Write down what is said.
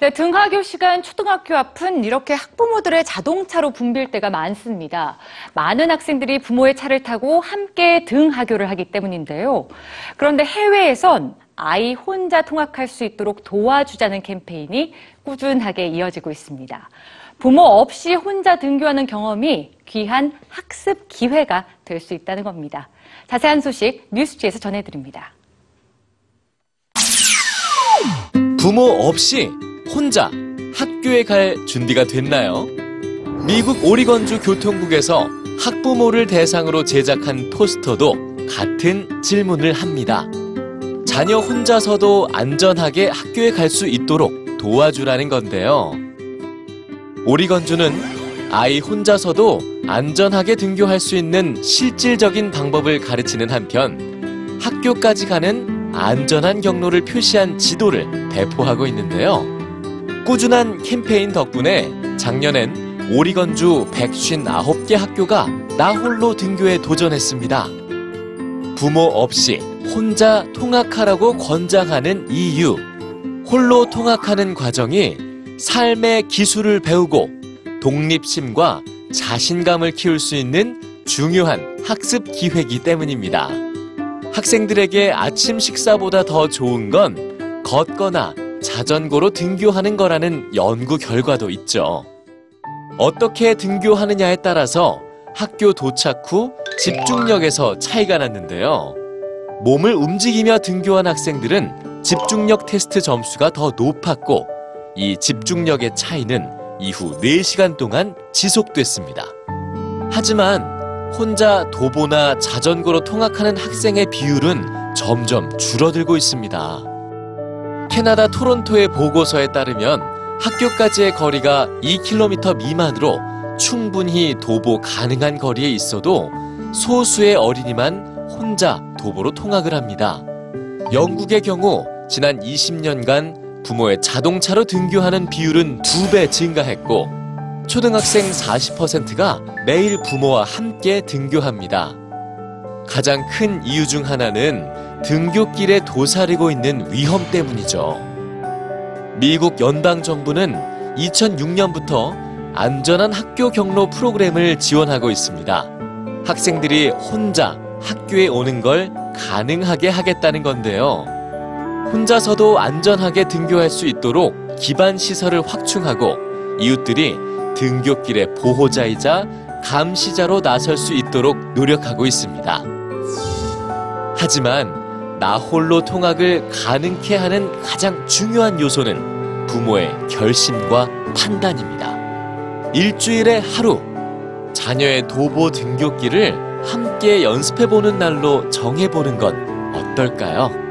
네, 등하교 시간 초등학교 앞은 이렇게 학부모들의 자동차로 붐빌 때가 많습니다. 많은 학생들이 부모의 차를 타고 함께 등하교를 하기 때문인데요. 그런데 해외에선 아이 혼자 통학할 수 있도록 도와주자는 캠페인이 꾸준하게 이어지고 있습니다. 부모 없이 혼자 등교하는 경험이 귀한 학습 기회가 될 수 있다는 겁니다. 자세한 소식 뉴스지에서 전해드립니다. 부모 없이 혼자 학교에 갈 준비가 됐나요? 미국 오리건주 교통국에서 학부모를 대상으로 제작한 포스터도 같은 질문을 합니다. 자녀 혼자서도 안전하게 학교에 갈 수 있도록 도와주라는 건데요. 오리건주는 아이 혼자서도 안전하게 등교할 수 있는 실질적인 방법을 가르치는 한편 학교까지 가는 안전한 경로를 표시한 지도를 배포하고 있는데요. 꾸준한 캠페인 덕분에 작년엔 오리건주 159개 학교가 나 홀로 등교에 도전했습니다. 부모 없이 혼자 통학하라고 권장하는 이유. 홀로 통학하는 과정이 삶의 기술을 배우고 독립심과 자신감을 키울 수 있는 중요한 학습 기회이기 때문입니다. 학생들에게 아침 식사보다 더 좋은 건 걷거나 자전거로 등교하는 거라는 연구 결과도 있죠. 어떻게 등교하느냐에 따라서 학교 도착 후 집중력에서 차이가 났는데요. 몸을 움직이며 등교한 학생들은 집중력 테스트 점수가 더 높았고 이 집중력의 차이는 이후 4시간 동안 지속됐습니다. 하지만 혼자 도보나 자전거로 통학하는 학생의 비율은 점점 줄어들고 있습니다. 캐나다 토론토의 보고서에 따르면 학교까지의 거리가 2km 미만으로 충분히 도보 가능한 거리에 있어도 소수의 어린이만 혼자 도보로 통학을 합니다. 영국의 경우 지난 20년간 부모의 자동차로 등교하는 비율은 두 배 증가했고 초등학생 40%가 매일 부모와 함께 등교합니다. 가장 큰 이유 중 하나는 등교길에 도사리고 있는 위험 때문이죠. 미국 연방 정부는 2006년부터 안전한 학교 경로 프로그램을 지원하고 있습니다. 학생들이 혼자 학교에 오는 걸 가능하게 하겠다는 건데요. 혼자서도 안전하게 등교할 수 있도록 기반 시설을 확충하고 이웃들이 등교길의 보호자이자 감시자로 나설 수 있도록 노력하고 있습니다. 하지만 나 홀로 통학을 가능케 하는 가장 중요한 요소는 부모의 결심과 판단입니다. 일주일에 하루 자녀의 도보 등교길을 함께 연습해보는 날로 정해보는 건 어떨까요?